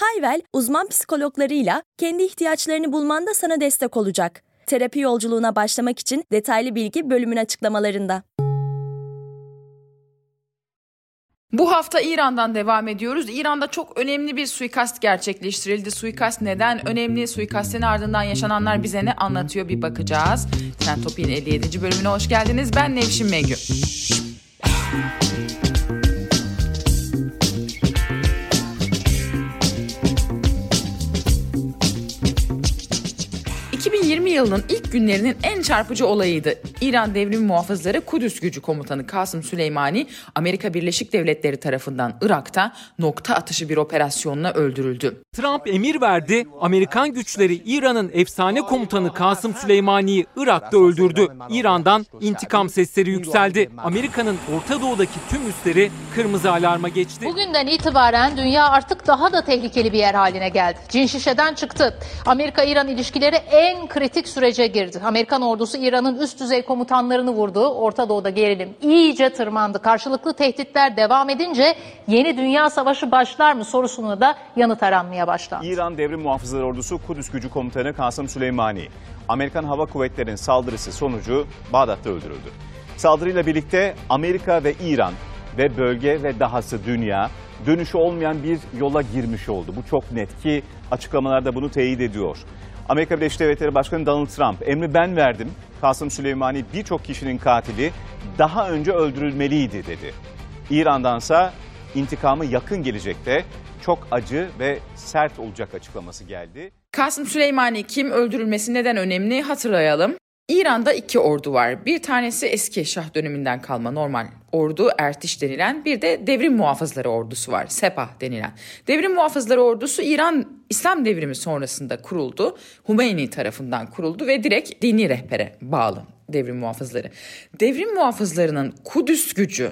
Hayvel, uzman psikologlarıyla kendi ihtiyaçlarını bulmanda sana destek olacak. Terapi yolculuğuna başlamak için detaylı bilgi bölümün açıklamalarında. Bu hafta İran'dan devam ediyoruz. İran'da çok önemli bir suikast gerçekleştirildi. Suikast neden önemli? Suikastin ardından yaşananlar bize ne anlatıyor bir bakacağız. Trend Topik'in 57. bölümüne hoş geldiniz. Ben Nevşin Mengü. 2020 yılının ilk günlerinin en çarpıcı olayıydı. İran Devrim Muhafızları Kudüs Gücü Komutanı Kasım Süleymani, Amerika Birleşik Devletleri tarafından Irak'ta nokta atışı bir operasyonla öldürüldü. Trump emir verdi, Amerikan güçleri İran'ın efsane komutanı Kasım Süleymani'yi Irak'ta öldürdü. İran'dan intikam sesleri yükseldi. Amerika'nın Orta Doğu'daki tüm üsleri kırmızı alarma geçti. Bugünden itibaren dünya artık daha da tehlikeli bir yer haline geldi. Cin şişeden çıktı. Amerika-İran ilişkileri en kritik sürece girdi. Amerikan ordusu İran'ın üst düzey komutanlarını vurdu. Orta Doğu'da gerilim iyice tırmandı. Karşılıklı tehditler devam edince yeni dünya savaşı başlar mı sorusuna da yanıt aranmaya başlandı. İran Devrim Muhafızları Ordusu Kudüs Gücü Komutanı Kasım Süleymani, Amerikan Hava Kuvvetleri'nin saldırısı sonucu Bağdat'ta öldürüldü. Saldırıyla birlikte Amerika ve İran ve bölge ve dahası dünya dönüşü olmayan bir yola girmiş oldu. Bu çok net ki açıklamalarda bunu teyit ediyor. Amerika Birleşik Devletleri Başkanı Donald Trump, emri ben verdim. Kasım Süleymani birçok kişinin katili daha önce öldürülmeliydi dedi. İran'dansa intikamı yakın gelecekte çok acı ve sert olacak açıklaması geldi. Kasım Süleymani kim öldürülmesi neden önemli hatırlayalım. İran'da iki ordu var. Bir tanesi eski Şah döneminden kalma normal ordu Ertiş denilen bir de devrim muhafızları ordusu var. Sepah denilen. Devrim muhafızları ordusu İran İslam devrimi sonrasında kuruldu. Hümeyni tarafından kuruldu ve direkt dini rehbere bağlı devrim muhafızları. Devrim muhafızlarının Kudüs gücü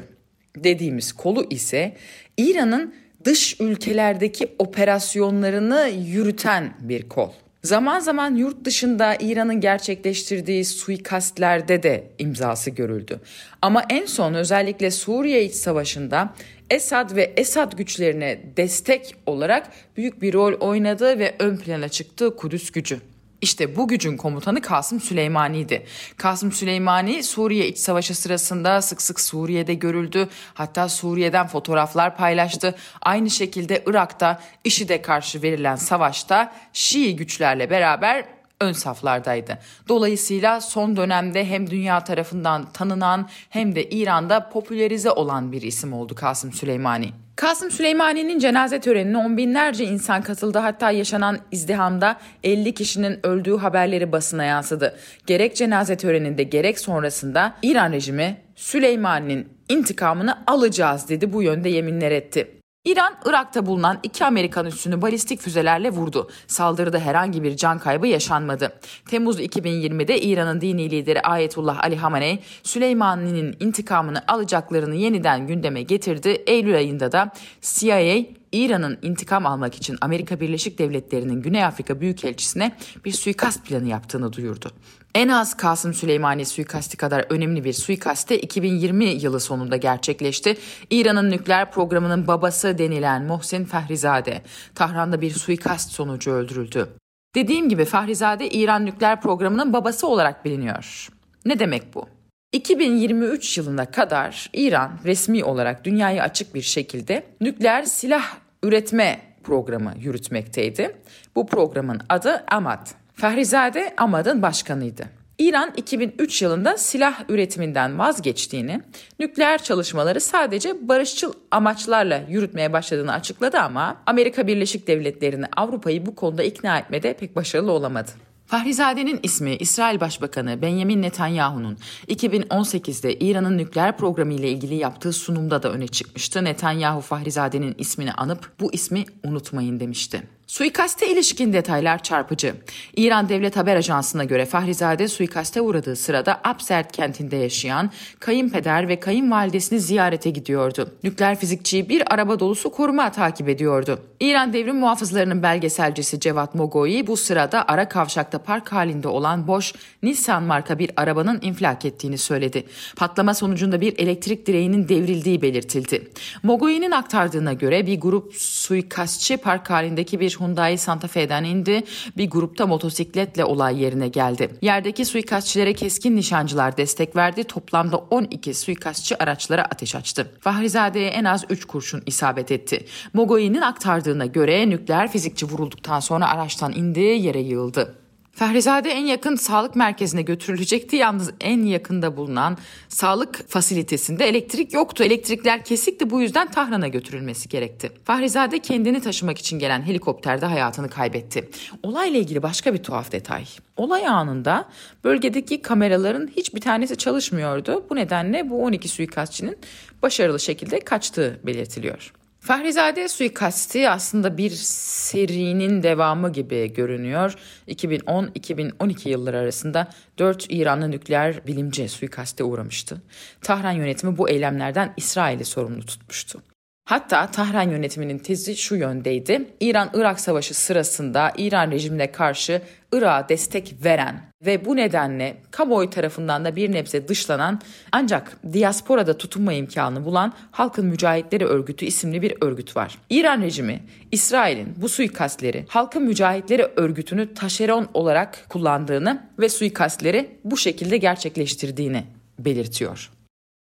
dediğimiz kolu ise İran'ın dış ülkelerdeki operasyonlarını yürüten bir kol. Zaman zaman yurt dışında İran'ın gerçekleştirdiği suikastlerde de imzası görüldü. Ama en son özellikle Suriye iç savaşında Esad ve Esad güçlerine destek olarak büyük bir rol oynadı ve ön plana çıktı Kudüs gücü. İşte bu gücün komutanı Kasım Süleymani'ydi. Kasım Süleymani Suriye iç savaşı sırasında sık sık Suriye'de görüldü. Hatta Suriye'den fotoğraflar paylaştı. Aynı şekilde Irak'ta IŞİD'e karşı verilen savaşta Şii güçlerle beraber ön saflardaydı. Dolayısıyla son dönemde hem dünya tarafından tanınan hem de İran'da popülerize olan bir isim oldu Kasım Süleymani. Kasım Süleymani'nin cenaze törenine on binlerce insan katıldı. Hatta yaşanan izdihamda 50 kişinin öldüğü haberleri basına yansıdı. Gerek cenaze töreninde gerek sonrasında İran rejimi Süleymani'nin intikamını alacağız dedi bu yönde yeminler etti. İran, Irak'ta bulunan iki Amerikan üssünü balistik füzelerle vurdu. Saldırıda herhangi bir can kaybı yaşanmadı. Temmuz 2020'de İran'ın dini lideri Ayetullah Ali Hamenei, Süleymani'nin intikamını alacaklarını yeniden gündeme getirdi. Eylül ayında da CIA İran'ın intikam almak için Amerika Birleşik Devletleri'nin Güney Afrika Büyükelçisi'ne bir suikast planı yaptığını duyurdu. En az Kasım Süleymani suikasti kadar önemli bir suikaste 2020 yılı sonunda gerçekleşti. İran'ın nükleer programının babası denilen Mohsen Fahrizade, Tahran'da bir suikast sonucu öldürüldü. Dediğim gibi Fahrizade İran nükleer programının babası olarak biliniyor. Ne demek bu? 2023 yılına kadar İran resmi olarak dünyaya açık bir şekilde nükleer silah üretme programı yürütmekteydi. Bu programın adı AMAD. Fahrizade AMAD'ın başkanıydı. İran 2003 yılında silah üretiminden vazgeçtiğini, nükleer çalışmaları sadece barışçıl amaçlarla yürütmeye başladığını açıkladı ama Amerika Birleşik Devletleri'ni Avrupa'yı bu konuda ikna etmede pek başarılı olamadı. Fahrizade'nin ismi İsrail Başbakanı Benjamin Netanyahu'nun 2018'de İran'ın nükleer programı ile ilgili yaptığı sunumda da öne çıkmıştı. Netanyahu Fahrizade'nin ismini anıp bu ismi unutmayın demişti. Suikaste ilişkin detaylar çarpıcı. İran Devlet Haber Ajansı'na göre Fahrizade suikaste uğradığı sırada Absert kentinde yaşayan kayınpeder ve kayınvalidesini ziyarete gidiyordu. Nükleer fizikçiyi bir araba dolusu koruma takip ediyordu. İran devrim muhafızlarının belgeselcisi Cevat Mogoi bu sırada ara kavşakta park halinde olan boş Nissan marka bir arabanın infilak ettiğini söyledi. Patlama sonucunda bir elektrik direğinin devrildiği belirtildi. Mogoi'nin aktardığına göre bir grup suikastçı park halindeki bir Hyundai Santa Fe'den indi. Bir grupta motosikletle olay yerine geldi. Yerdeki suikastçilere keskin nişancılar destek verdi. Toplamda 12 suikastçı araçlara ateş açtı. Fahrizade'ye en az 3 kurşun isabet etti. Mogoi'nin aktardığına göre nükleer fizikçi vurulduktan sonra araçtan indi, yere yığıldı. Fahrizade en yakın sağlık merkezine götürülecekti. Yalnız en yakında bulunan sağlık fasilitesinde elektrik yoktu. Elektrikler kesikti bu yüzden Tahran'a götürülmesi gerekti. Fahrizade kendini taşımak için gelen helikopterde hayatını kaybetti. Olayla ilgili başka bir tuhaf detay. Olay anında bölgedeki kameraların hiçbir tanesi çalışmıyordu. Bu nedenle bu 12 suikastçının başarılı şekilde kaçtığı belirtiliyor. Fahrizade suikasti aslında bir serinin devamı gibi görünüyor. 2010-2012 yılları arasında 4 İranlı nükleer bilimci suikaste uğramıştı. Tahran yönetimi bu eylemlerden İsrail'i sorumlu tutmuştu. Hatta Tahran yönetiminin tezi şu yöndeydi. İran-Irak savaşı sırasında İran rejimine karşı Irak'a destek veren ve bu nedenle kamuoyu tarafından da bir nebze dışlanan ancak diasporada tutunma imkanı bulan Halkın Mücahitleri Örgütü isimli bir örgüt var. İran rejimi İsrail'in bu suikastleri Halkın Mücahitleri Örgütü'nü taşeron olarak kullandığını ve suikastleri bu şekilde gerçekleştirdiğini belirtiyor.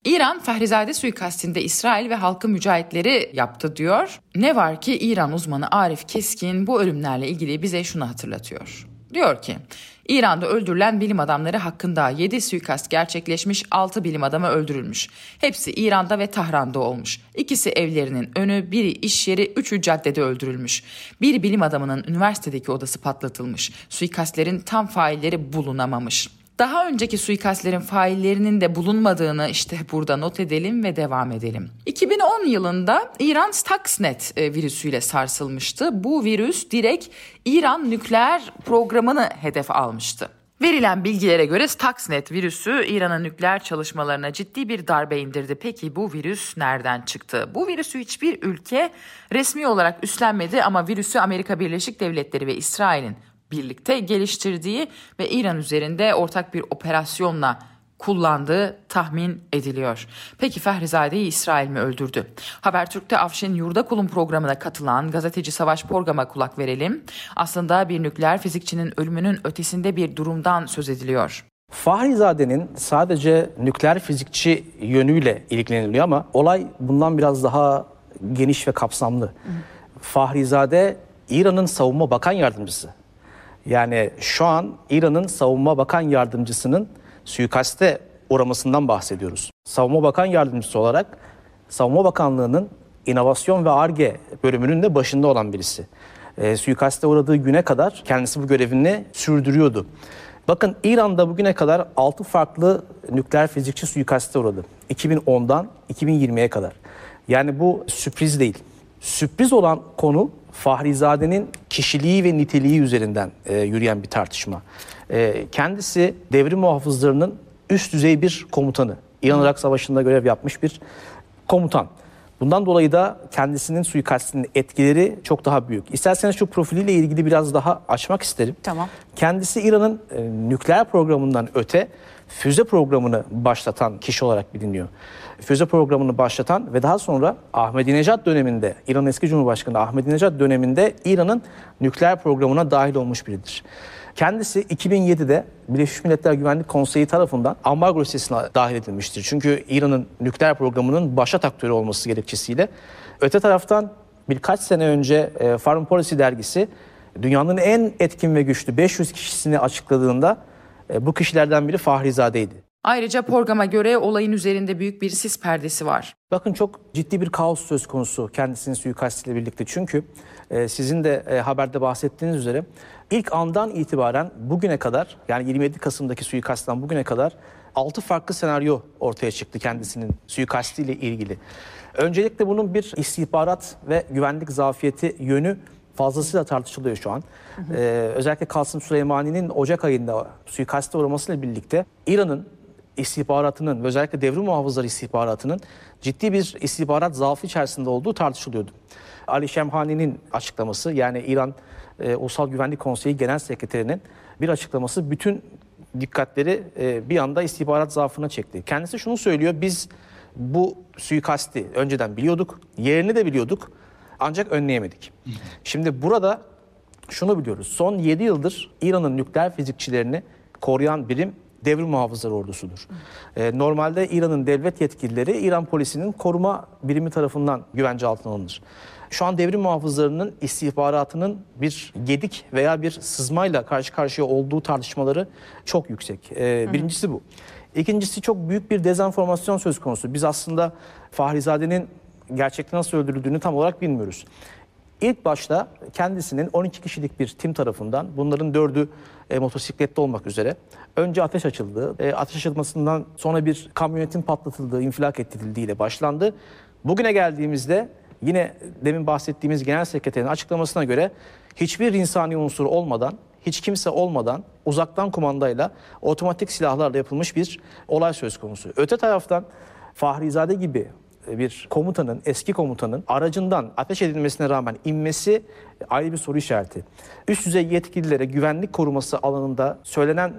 İran Fahrizade suikastinde İsrail ve halkı mücahitleri yaptı diyor. Ne var ki İran uzmanı Arif Keskin bu ölümlerle ilgili bize şunu hatırlatıyor. Diyor ki İran'da öldürülen bilim adamları hakkında 7 suikast gerçekleşmiş 6 bilim adamı öldürülmüş. Hepsi İran'da ve Tahran'da olmuş. İkisi evlerinin önü, biri iş yeri, üçü caddede öldürülmüş. Bir bilim adamının üniversitedeki odası patlatılmış. Suikastlerin tam failleri bulunamamış. Daha önceki suikastlerin faillerinin de bulunmadığını işte burada not edelim ve devam edelim. 2010 yılında İran Stuxnet e, virüsüyle sarsılmıştı. Bu virüs direkt İran nükleer programını hedef almıştı. Verilen bilgilere göre Stuxnet virüsü İran'ın nükleer çalışmalarına ciddi bir darbe indirdi. Peki bu virüs nereden çıktı? Bu virüsü hiçbir ülke resmi olarak üstlenmedi ama virüsü Amerika Birleşik Devletleri ve İsrail'in birlikte geliştirdiği ve İran üzerinde ortak bir operasyonla kullandığı tahmin ediliyor. Peki Fehrizade'yi İsrail mi öldürdü? Habertürk'te Afşin Yurdakul'un programına katılan gazeteci Savaş Porgam'a kulak verelim. Aslında bir nükleer fizikçinin ölümünün ötesinde bir durumdan söz ediliyor. Fahrizade'nin sadece nükleer fizikçi yönüyle ilgileniliyor ama olay bundan biraz daha geniş ve kapsamlı. Hı. Fahrizade İran'ın savunma bakan yardımcısı. Yani şu an İran'ın savunma bakan yardımcısının suikaste uğramasından bahsediyoruz. Savunma bakan yardımcısı olarak Savunma Bakanlığı'nın inovasyon ve ARGE bölümünün de başında olan birisi. E, suikaste uğradığı güne kadar kendisi bu görevini sürdürüyordu. Bakın İran'da bugüne kadar 6 farklı nükleer fizikçi suikaste uğradı. 2010'dan 2020'ye kadar. Yani bu sürpriz değil. Sürpriz olan konu Fahrizade'nin kişiliği ve niteliği üzerinden e, yürüyen bir tartışma. E, kendisi devrim muhafızlarının üst düzey bir komutanı. İran-Irak Savaşı'nda görev yapmış bir komutan. Bundan dolayı da kendisinin suikastinin etkileri çok daha büyük. İsterseniz şu profiliyle ilgili biraz daha açmak isterim. Tamam. Kendisi İran'ın e, nükleer programından öte füze programını başlatan kişi olarak biliniyor. Füze programını başlatan ve daha sonra Ahmadinejad döneminde, İran eski Cumhurbaşkanı Ahmadinejad döneminde İran'ın nükleer programına dahil olmuş biridir. Kendisi 2007'de Birleşmiş Milletler Güvenlik Konseyi tarafından ambargo listesine dahil edilmiştir. Çünkü İran'ın nükleer programının başat aktörü olması gerekçesiyle. Öte taraftan birkaç sene önce e, Foreign Policy dergisi dünyanın en etkin ve güçlü 500 kişisini açıkladığında bu kişilerden biri Fahrizade'ydi. Ayrıca Porgam'a göre olayın üzerinde büyük bir sis perdesi var. Bakın çok ciddi bir kaos söz konusu kendisinin suikastiyle birlikte. Çünkü e, sizin de e, haberde bahsettiğiniz üzere ilk andan itibaren bugüne kadar yani 27 Kasım'daki suikastten bugüne kadar 6 farklı senaryo ortaya çıktı kendisinin suikastiyle ilgili. Öncelikle bunun bir istihbarat ve güvenlik zafiyeti yönü fazlasıyla tartışılıyor şu an. Ee, özellikle Kasım Süleymani'nin Ocak ayında suikaste uğramasıyla birlikte İran'ın istihbaratının özellikle devrim muhafızları istihbaratının ciddi bir istihbarat zaafı içerisinde olduğu tartışılıyordu. Ali Şemhani'nin açıklaması yani İran e, Ulusal Güvenlik Konseyi Genel Sekreterinin bir açıklaması bütün dikkatleri e, bir anda istihbarat zaafına çekti. Kendisi şunu söylüyor biz bu suikasti önceden biliyorduk, yerini de biliyorduk ancak önleyemedik. Şimdi burada şunu biliyoruz. Son 7 yıldır İran'ın nükleer fizikçilerini koruyan birim devrim muhafızları ordusudur. Ee, normalde İran'ın devlet yetkilileri İran polisinin koruma birimi tarafından güvence altına alınır. Şu an devrim muhafızlarının istihbaratının bir gedik veya bir sızmayla karşı karşıya olduğu tartışmaları çok yüksek. Ee, birincisi bu. İkincisi çok büyük bir dezenformasyon söz konusu. Biz aslında Fahrizade'nin gerçekten nasıl öldürüldüğünü tam olarak bilmiyoruz. İlk başta kendisinin 12 kişilik bir tim tarafından bunların dördü e, motosiklette olmak üzere önce ateş açıldı. E, ateş açılmasından sonra bir kamyonetin patlatıldığı, infilak edildiğiyle başlandı. Bugüne geldiğimizde yine demin bahsettiğimiz genel sekreterin açıklamasına göre hiçbir insani unsur olmadan, hiç kimse olmadan uzaktan kumandayla otomatik silahlarla yapılmış bir olay söz konusu. Öte taraftan Fahrizade gibi bir komutanın, eski komutanın aracından ateş edilmesine rağmen inmesi ayrı bir soru işareti. Üst düzey yetkililere güvenlik koruması alanında söylenen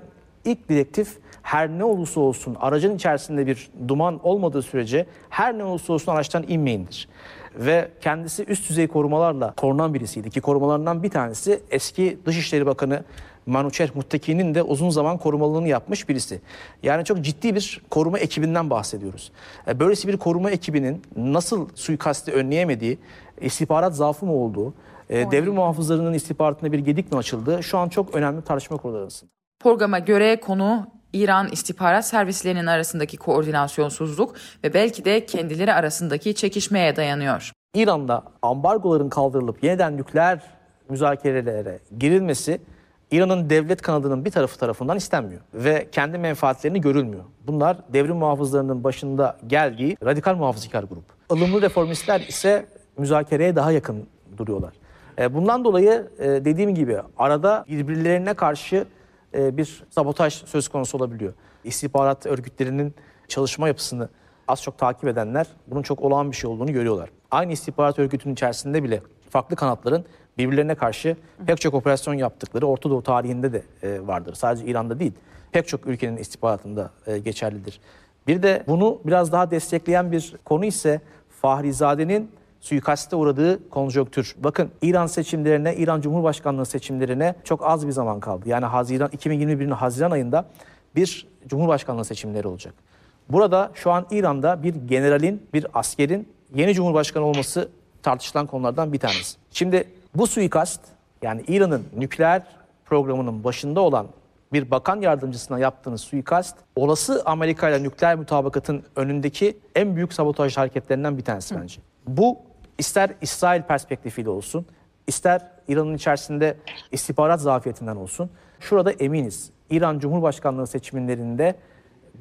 ilk direktif her ne olursa olsun aracın içerisinde bir duman olmadığı sürece her ne olursa olsun araçtan inmeyindir. Ve kendisi üst düzey korumalarla korunan birisiydi ki korumalarından bir tanesi eski Dışişleri Bakanı Manuçer Mutteki'nin de uzun zaman korumalılığını yapmış birisi. Yani çok ciddi bir koruma ekibinden bahsediyoruz. E, Böylesi bir koruma ekibinin nasıl suikasti önleyemediği, istihbarat zaafı mı olduğu, e, devrim muhafızlarının istihbaratına bir gedik mi açıldığı şu an çok önemli tartışma konuları arasında. Programa göre konu İran istihbarat servislerinin arasındaki koordinasyonsuzluk ve belki de kendileri arasındaki çekişmeye dayanıyor. İran'da ambargoların kaldırılıp yeniden nükleer müzakerelere girilmesi İran'ın devlet kanadının bir tarafı tarafından istenmiyor ve kendi menfaatlerini görülmüyor. Bunlar devrim muhafızlarının başında geldiği radikal muhafazakar grup. Ilımlı reformistler ise müzakereye daha yakın duruyorlar. E, Bundan dolayı e, dediğim gibi arada birbirlerine karşı e, bir sabotaj söz konusu olabiliyor. İstihbarat örgütlerinin çalışma yapısını az çok takip edenler bunun çok olağan bir şey olduğunu görüyorlar. Aynı istihbarat örgütünün içerisinde bile farklı kanatların birbirlerine karşı pek çok operasyon yaptıkları Orta Doğu tarihinde de e, vardır. Sadece İran'da değil, pek çok ülkenin istihbaratında e, geçerlidir. Bir de bunu biraz daha destekleyen bir konu ise Fahrizade'nin suikaste uğradığı konjonktür. Bakın İran seçimlerine, İran Cumhurbaşkanlığı seçimlerine çok az bir zaman kaldı. Yani Haziran 2021'in Haziran ayında bir Cumhurbaşkanlığı seçimleri olacak. Burada şu an İran'da bir generalin, bir askerin yeni Cumhurbaşkanı olması tartışılan konulardan bir tanesi. Şimdi bu suikast yani İran'ın nükleer programının başında olan bir bakan yardımcısına yaptığınız suikast olası Amerika ile nükleer mutabakatın önündeki en büyük sabotaj hareketlerinden bir tanesi bence. Bu ister İsrail perspektifiyle olsun, ister İran'ın içerisinde istihbarat zafiyetinden olsun. Şurada eminiz. İran Cumhurbaşkanlığı seçimlerinde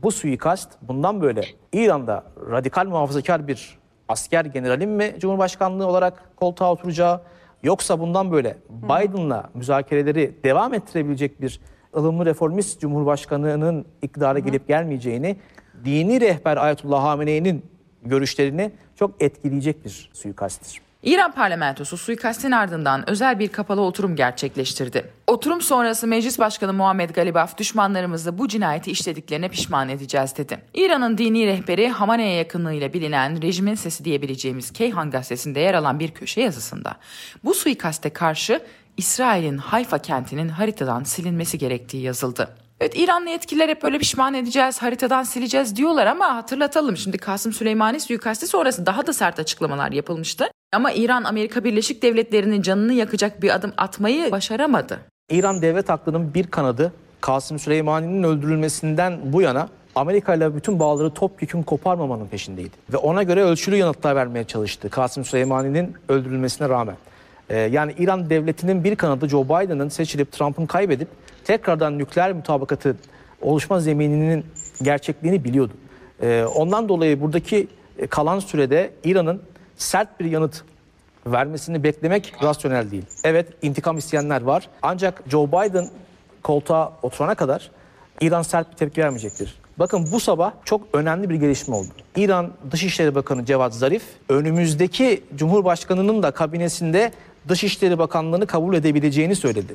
bu suikast bundan böyle İran'da radikal muhafazakar bir asker generalin mi Cumhurbaşkanlığı olarak koltuğa oturacağı yoksa bundan böyle Biden'la müzakereleri devam ettirebilecek bir ılımlı reformist Cumhurbaşkanı'nın iktidara gelip gelmeyeceğini dini rehber Ayetullah Hamene'nin görüşlerini çok etkileyecek bir suikasttir. İran parlamentosu suikastin ardından özel bir kapalı oturum gerçekleştirdi. Oturum sonrası Meclis Başkanı Muhammed Galibaf düşmanlarımızı bu cinayeti işlediklerine pişman edeceğiz dedi. İran'ın dini rehberi Hamane'ye yakınlığıyla bilinen rejimin sesi diyebileceğimiz Keyhan gazetesinde yer alan bir köşe yazısında bu suikaste karşı İsrail'in Hayfa kentinin haritadan silinmesi gerektiği yazıldı. Evet İranlı yetkililer hep böyle pişman edeceğiz, haritadan sileceğiz diyorlar ama hatırlatalım. Şimdi Kasım Süleymani suikasti sonrası daha da sert açıklamalar yapılmıştı. Ama İran Amerika Birleşik Devletleri'nin canını yakacak bir adım atmayı başaramadı. İran devlet aklının bir kanadı Kasım Süleymani'nin öldürülmesinden bu yana Amerika ile bütün bağları topyekun koparmamanın peşindeydi. Ve ona göre ölçülü yanıtlar vermeye çalıştı Kasım Süleymani'nin öldürülmesine rağmen. Ee, yani İran devletinin bir kanadı Joe Biden'ın seçilip Trump'ın kaybedip tekrardan nükleer mutabakatı oluşma zemininin gerçekliğini biliyordu. Ee, ondan dolayı buradaki kalan sürede İran'ın sert bir yanıt vermesini beklemek rasyonel değil. Evet intikam isteyenler var. Ancak Joe Biden koltuğa oturana kadar İran sert bir tepki vermeyecektir. Bakın bu sabah çok önemli bir gelişme oldu. İran Dışişleri Bakanı Cevat Zarif önümüzdeki Cumhurbaşkanı'nın da kabinesinde Dışişleri Bakanlığı'nı kabul edebileceğini söyledi.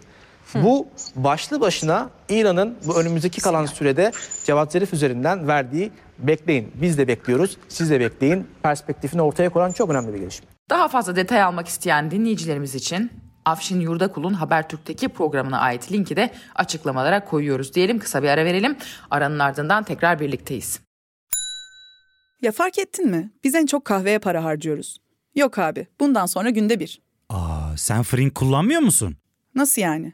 Bu başlı başına İran'ın bu önümüzdeki kalan sürede Cevat Zarif üzerinden verdiği bekleyin. Biz de bekliyoruz, siz de bekleyin. Perspektifini ortaya koyan çok önemli bir gelişme. Daha fazla detay almak isteyen dinleyicilerimiz için Afşin Yurdakul'un Habertürk'teki programına ait linki de açıklamalara koyuyoruz diyelim. Kısa bir ara verelim. Aranın ardından tekrar birlikteyiz. Ya fark ettin mi? Biz en çok kahveye para harcıyoruz. Yok abi, bundan sonra günde bir. Aa, sen Frink kullanmıyor musun? Nasıl yani?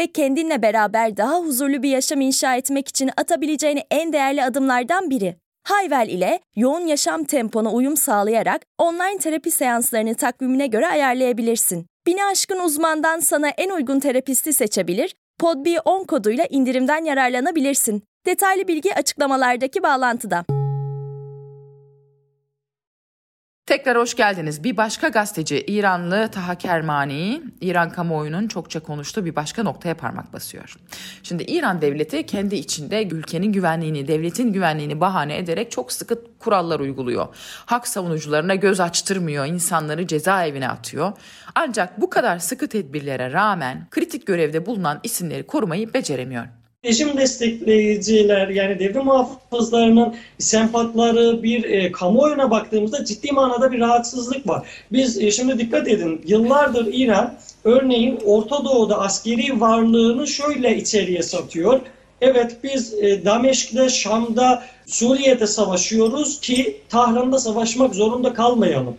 ve kendinle beraber daha huzurlu bir yaşam inşa etmek için atabileceğin en değerli adımlardan biri. Hayvel ile yoğun yaşam tempona uyum sağlayarak online terapi seanslarını takvimine göre ayarlayabilirsin. Bini aşkın uzmandan sana en uygun terapisti seçebilir, podb10 koduyla indirimden yararlanabilirsin. Detaylı bilgi açıklamalardaki bağlantıda. Tekrar hoş geldiniz. Bir başka gazeteci İranlı Taha Kermani, İran kamuoyunun çokça konuştuğu bir başka noktaya parmak basıyor. Şimdi İran devleti kendi içinde ülkenin güvenliğini, devletin güvenliğini bahane ederek çok sıkı kurallar uyguluyor. Hak savunucularına göz açtırmıyor, insanları cezaevine atıyor. Ancak bu kadar sıkı tedbirlere rağmen kritik görevde bulunan isimleri korumayı beceremiyor rejim destekleyiciler yani devrim muhafızlarının sempatları bir e, kamuoyuna baktığımızda ciddi manada bir rahatsızlık var. Biz e, şimdi dikkat edin yıllardır İran örneğin Orta Doğu'da askeri varlığını şöyle içeriye satıyor. Evet biz e, Dameşk'te, Şam'da, Suriye'de savaşıyoruz ki Tahran'da savaşmak zorunda kalmayalım.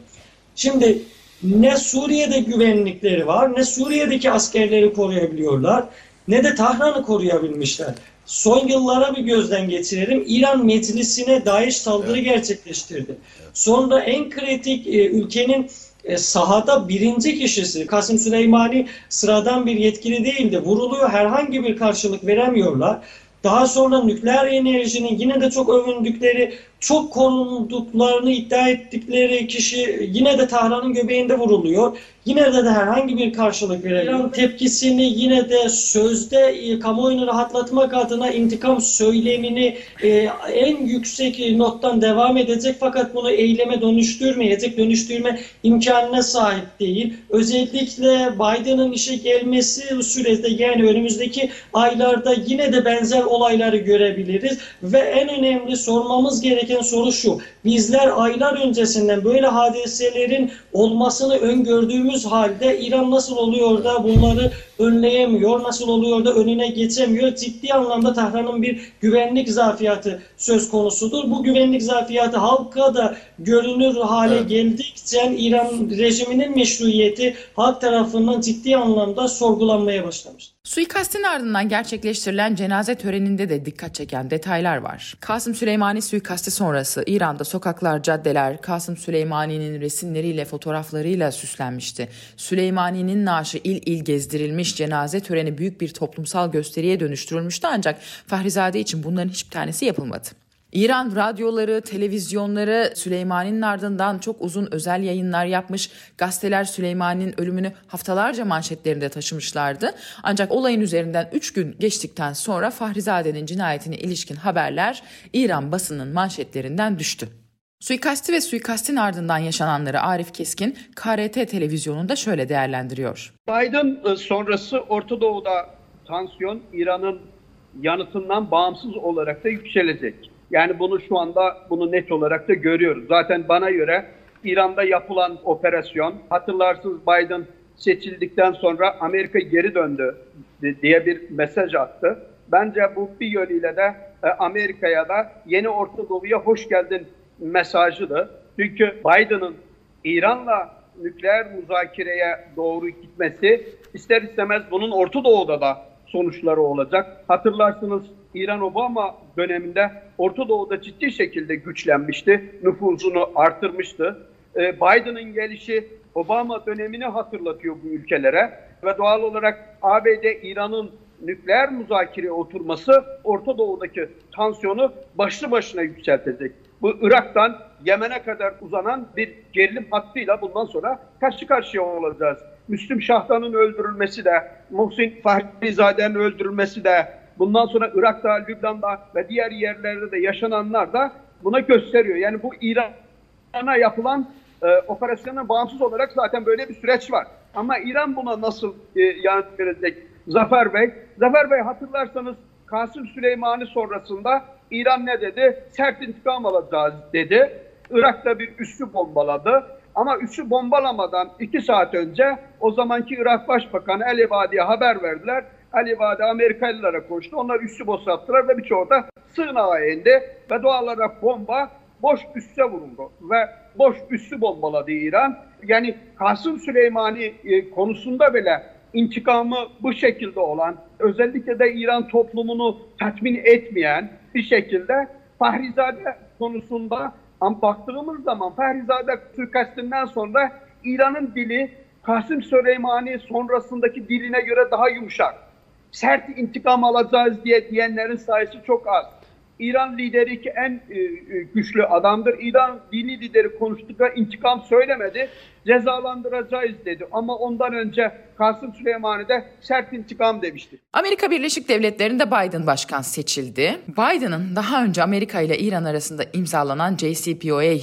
Şimdi ne Suriye'de güvenlikleri var ne Suriye'deki askerleri koruyabiliyorlar ne de Tahran'ı koruyabilmişler. Son yıllara bir gözden geçirelim. İran meclisine DAEŞ saldırı evet. gerçekleştirdi. Sonra en kritik e, ülkenin e, sahada birinci kişisi Kasım Süleymani sıradan bir yetkili değildi. Vuruluyor herhangi bir karşılık veremiyorlar. Daha sonra nükleer enerjinin yine de çok övündükleri, çok korunduklarını iddia ettikleri kişi yine de Tahran'ın göbeğinde vuruluyor. Yine de, de herhangi bir karşılık veremiyor. tepkisini yine de sözde e, kamuoyunu rahatlatmak adına intikam söylemini e, en yüksek nottan devam edecek fakat bunu eyleme dönüştürmeyecek, dönüştürme imkanına sahip değil. Özellikle Biden'ın işe gelmesi sürede yani önümüzdeki aylarda yine de benzer olayları görebiliriz ve en önemli sormamız gereken soru şu. Bizler aylar öncesinden böyle hadiselerin olmasını öngördüğümüz halde İran nasıl oluyor da bunları önleyemiyor, nasıl oluyor da önüne geçemiyor. Ciddi anlamda Tahran'ın bir güvenlik zafiyatı söz konusudur. Bu güvenlik zafiyatı halka da görünür hale evet. geldikçe İran rejiminin meşruiyeti halk tarafından ciddi anlamda sorgulanmaya başlamış. Suikastin ardından gerçekleştirilen cenaze töreninde de dikkat çeken detaylar var. Kasım Süleymani suikasti sonrası İran'da sokaklar, caddeler Kasım Süleymani'nin resimleriyle, fotoğraflarıyla süslenmişti. Süleymani'nin naaşı il il gezdirilmiş, cenaze töreni büyük bir toplumsal gösteriye dönüştürülmüştü ancak Fahrizade için bunların hiçbir tanesi yapılmadı. İran radyoları, televizyonları Süleyman'ın ardından çok uzun özel yayınlar yapmış. Gazeteler Süleyman'ın ölümünü haftalarca manşetlerinde taşımışlardı. Ancak olayın üzerinden 3 gün geçtikten sonra Fahrizade'nin cinayetine ilişkin haberler İran basının manşetlerinden düştü. Suikasti ve suikastin ardından yaşananları Arif Keskin KRT televizyonunda şöyle değerlendiriyor. Biden e, sonrası Orta Doğu'da tansiyon İran'ın yanıtından bağımsız olarak da yükselecek. Yani bunu şu anda bunu net olarak da görüyoruz. Zaten bana göre İran'da yapılan operasyon hatırlarsınız Biden seçildikten sonra Amerika geri döndü diye bir mesaj attı. Bence bu bir yönüyle de e, Amerika'ya da yeni Orta Doğu'ya hoş geldin mesajıdır. Çünkü Biden'ın İran'la nükleer müzakereye doğru gitmesi ister istemez bunun Orta Doğu'da da sonuçları olacak. Hatırlarsınız İran Obama döneminde Orta Doğu'da ciddi şekilde güçlenmişti, nüfuzunu artırmıştı. Ee, Biden'ın gelişi Obama dönemini hatırlatıyor bu ülkelere ve doğal olarak ABD İran'ın nükleer müzakereye oturması Orta Doğu'daki tansiyonu başlı başına yükseltecek. Bu Irak'tan Yemen'e kadar uzanan bir gerilim hattıyla bundan sonra karşı karşıya olacağız. Müslüm Şah'tanın öldürülmesi de, Muhsin Fahrizade'nin öldürülmesi de, bundan sonra Irak'ta, Lübnan'da ve diğer yerlerde de yaşananlar da buna gösteriyor. Yani bu İran'a yapılan e, operasyonun bağımsız olarak zaten böyle bir süreç var. Ama İran buna nasıl e, yanıt verecek? Zafer Bey, Zafer Bey hatırlarsanız Kasım Süleymani sonrasında İran ne dedi? Sert intikam alacağız dedi. Irak'ta bir üssü bombaladı. Ama üssü bombalamadan iki saat önce o zamanki Irak Başbakanı El Ebadi'ye haber verdiler. El Ebadi Amerikalılara koştu. Onlar üssü boşalttılar ve birçoğu da sığınağa indi. Ve doğal olarak bomba boş üsse vuruldu. Ve boş üssü bombaladı İran. Yani Kasım Süleymani e, konusunda bile intikamı bu şekilde olan, özellikle de İran toplumunu tatmin etmeyen bir şekilde Fahrizade konusunda ama baktığımız zaman Fahrizade suikastinden sonra İran'ın dili Kasım Süleymani sonrasındaki diline göre daha yumuşak. Sert intikam alacağız diye diyenlerin sayısı çok az. İran lideri ki en e, e, güçlü adamdır. İran dini lideri konuştukça intikam söylemedi. Cezalandıracağız dedi. Ama ondan önce Kasım Süleymani de sert intikam demişti. Amerika Birleşik Devletleri'nde Biden başkan seçildi. Biden'ın daha önce Amerika ile İran arasında imzalanan JCPOA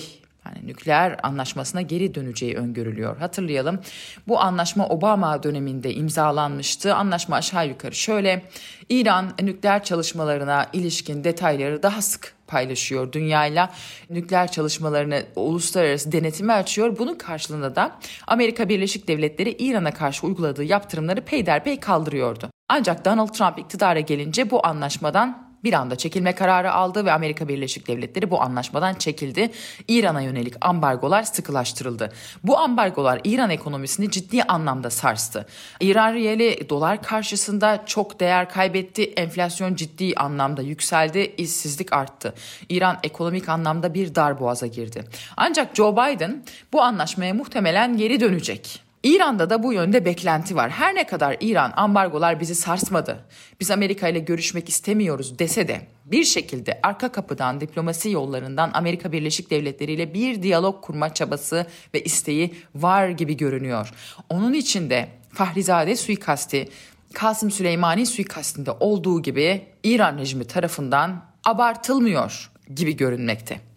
yani nükleer anlaşmasına geri döneceği öngörülüyor. Hatırlayalım bu anlaşma Obama döneminde imzalanmıştı. Anlaşma aşağı yukarı şöyle İran nükleer çalışmalarına ilişkin detayları daha sık paylaşıyor dünyayla. Nükleer çalışmalarını uluslararası denetime açıyor. Bunun karşılığında da Amerika Birleşik Devletleri İran'a karşı uyguladığı yaptırımları peyderpey kaldırıyordu. Ancak Donald Trump iktidara gelince bu anlaşmadan bir anda çekilme kararı aldı ve Amerika Birleşik Devletleri bu anlaşmadan çekildi. İran'a yönelik ambargolar sıkılaştırıldı. Bu ambargolar İran ekonomisini ciddi anlamda sarstı. İran riyeli dolar karşısında çok değer kaybetti. Enflasyon ciddi anlamda yükseldi. işsizlik arttı. İran ekonomik anlamda bir dar boğaza girdi. Ancak Joe Biden bu anlaşmaya muhtemelen geri dönecek. İran'da da bu yönde beklenti var. Her ne kadar İran ambargolar bizi sarsmadı, biz Amerika ile görüşmek istemiyoruz dese de bir şekilde arka kapıdan diplomasi yollarından Amerika Birleşik Devletleri ile bir diyalog kurma çabası ve isteği var gibi görünüyor. Onun için de Fahrizade suikasti Kasım Süleymani suikastinde olduğu gibi İran rejimi tarafından abartılmıyor gibi görünmekte.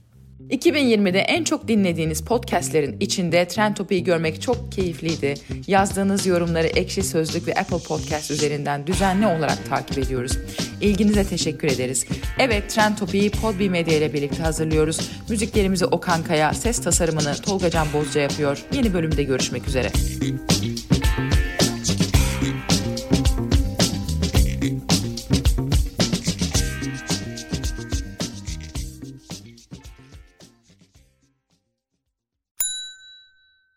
2020'de en çok dinlediğiniz podcastlerin içinde Trend Topi'yi görmek çok keyifliydi. Yazdığınız yorumları Ekşi Sözlük ve Apple Podcast üzerinden düzenli olarak takip ediyoruz. İlginize teşekkür ederiz. Evet Trend Topi'yi Podbi Medya ile birlikte hazırlıyoruz. Müziklerimizi Okan Kaya, ses tasarımını Tolga Can Bozca yapıyor. Yeni bölümde görüşmek üzere.